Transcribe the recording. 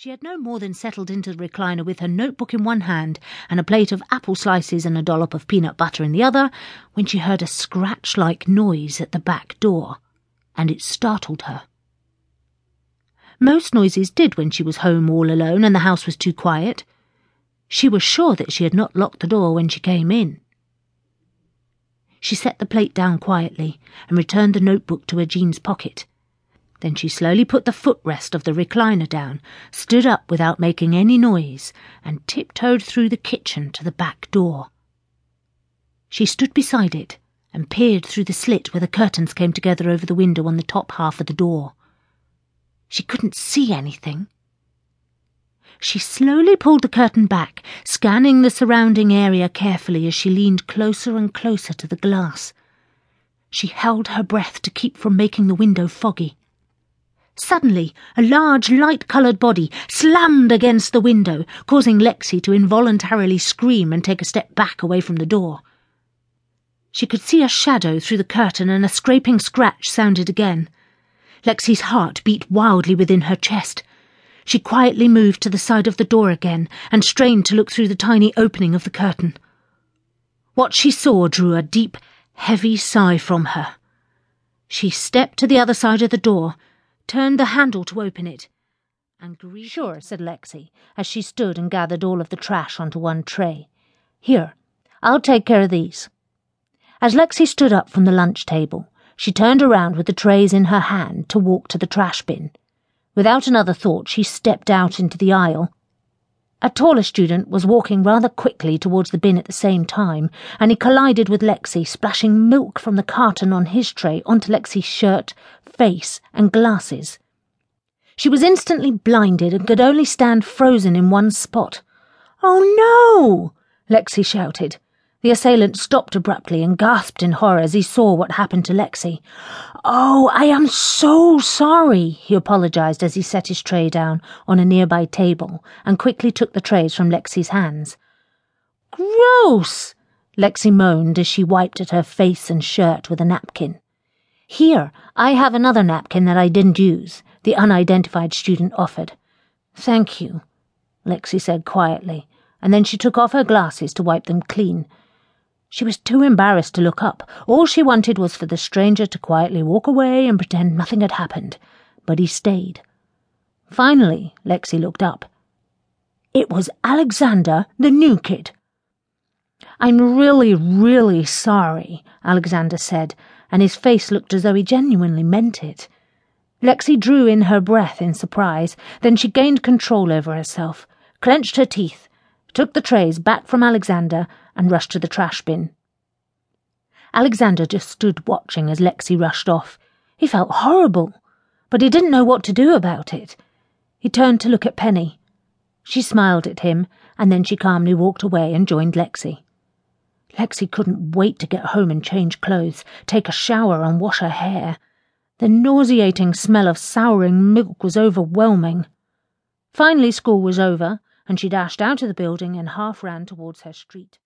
She had no more than settled into the recliner with her notebook in one hand and a plate of apple slices and a dollop of peanut butter in the other when she heard a scratch like noise at the back door, and it startled her. Most noises did when she was home all alone and the house was too quiet. She was sure that she had not locked the door when she came in. She set the plate down quietly and returned the notebook to her jeans pocket. Then she slowly put the footrest of the recliner down, stood up without making any noise, and tiptoed through the kitchen to the back door. She stood beside it and peered through the slit where the curtains came together over the window on the top half of the door. She couldn't see anything. She slowly pulled the curtain back, scanning the surrounding area carefully as she leaned closer and closer to the glass. She held her breath to keep from making the window foggy. Suddenly, a large, light-coloured body slammed against the window, causing Lexi to involuntarily scream and take a step back away from the door. She could see a shadow through the curtain, and a scraping scratch sounded again. Lexi's heart beat wildly within her chest. She quietly moved to the side of the door again and strained to look through the tiny opening of the curtain. What she saw drew a deep, heavy sigh from her. She stepped to the other side of the door turned the handle to open it, and Sure, said Lexi, as she stood and gathered all of the trash onto one tray. Here, I'll take care of these. As Lexi stood up from the lunch table, she turned around with the trays in her hand to walk to the trash bin. Without another thought, she stepped out into the aisle. A taller student was walking rather quickly towards the bin at the same time, and he collided with Lexi, splashing milk from the carton on his tray onto Lexi's shirt, face, and glasses. She was instantly blinded and could only stand frozen in one spot. Oh no! Lexi shouted. The assailant stopped abruptly and gasped in horror as he saw what happened to Lexi. Oh, I am so sorry, he apologized as he set his tray down on a nearby table and quickly took the trays from Lexi's hands. Gross! Lexi moaned as she wiped at her face and shirt with a napkin. Here, I have another napkin that I didn't use, the unidentified student offered. Thank you, Lexi said quietly, and then she took off her glasses to wipe them clean. She was too embarrassed to look up. All she wanted was for the stranger to quietly walk away and pretend nothing had happened, but he stayed. Finally, Lexi looked up. It was Alexander, the new kid. I'm really, really sorry, Alexander said, and his face looked as though he genuinely meant it. Lexi drew in her breath in surprise, then she gained control over herself, clenched her teeth, took the trays back from Alexander, and rushed to the trash bin. Alexander just stood watching as Lexi rushed off. He felt horrible, but he didn't know what to do about it. He turned to look at Penny. She smiled at him, and then she calmly walked away and joined Lexi. Lexi couldn't wait to get home and change clothes, take a shower, and wash her hair. The nauseating smell of souring milk was overwhelming. Finally, school was over, and she dashed out of the building and half ran towards her street.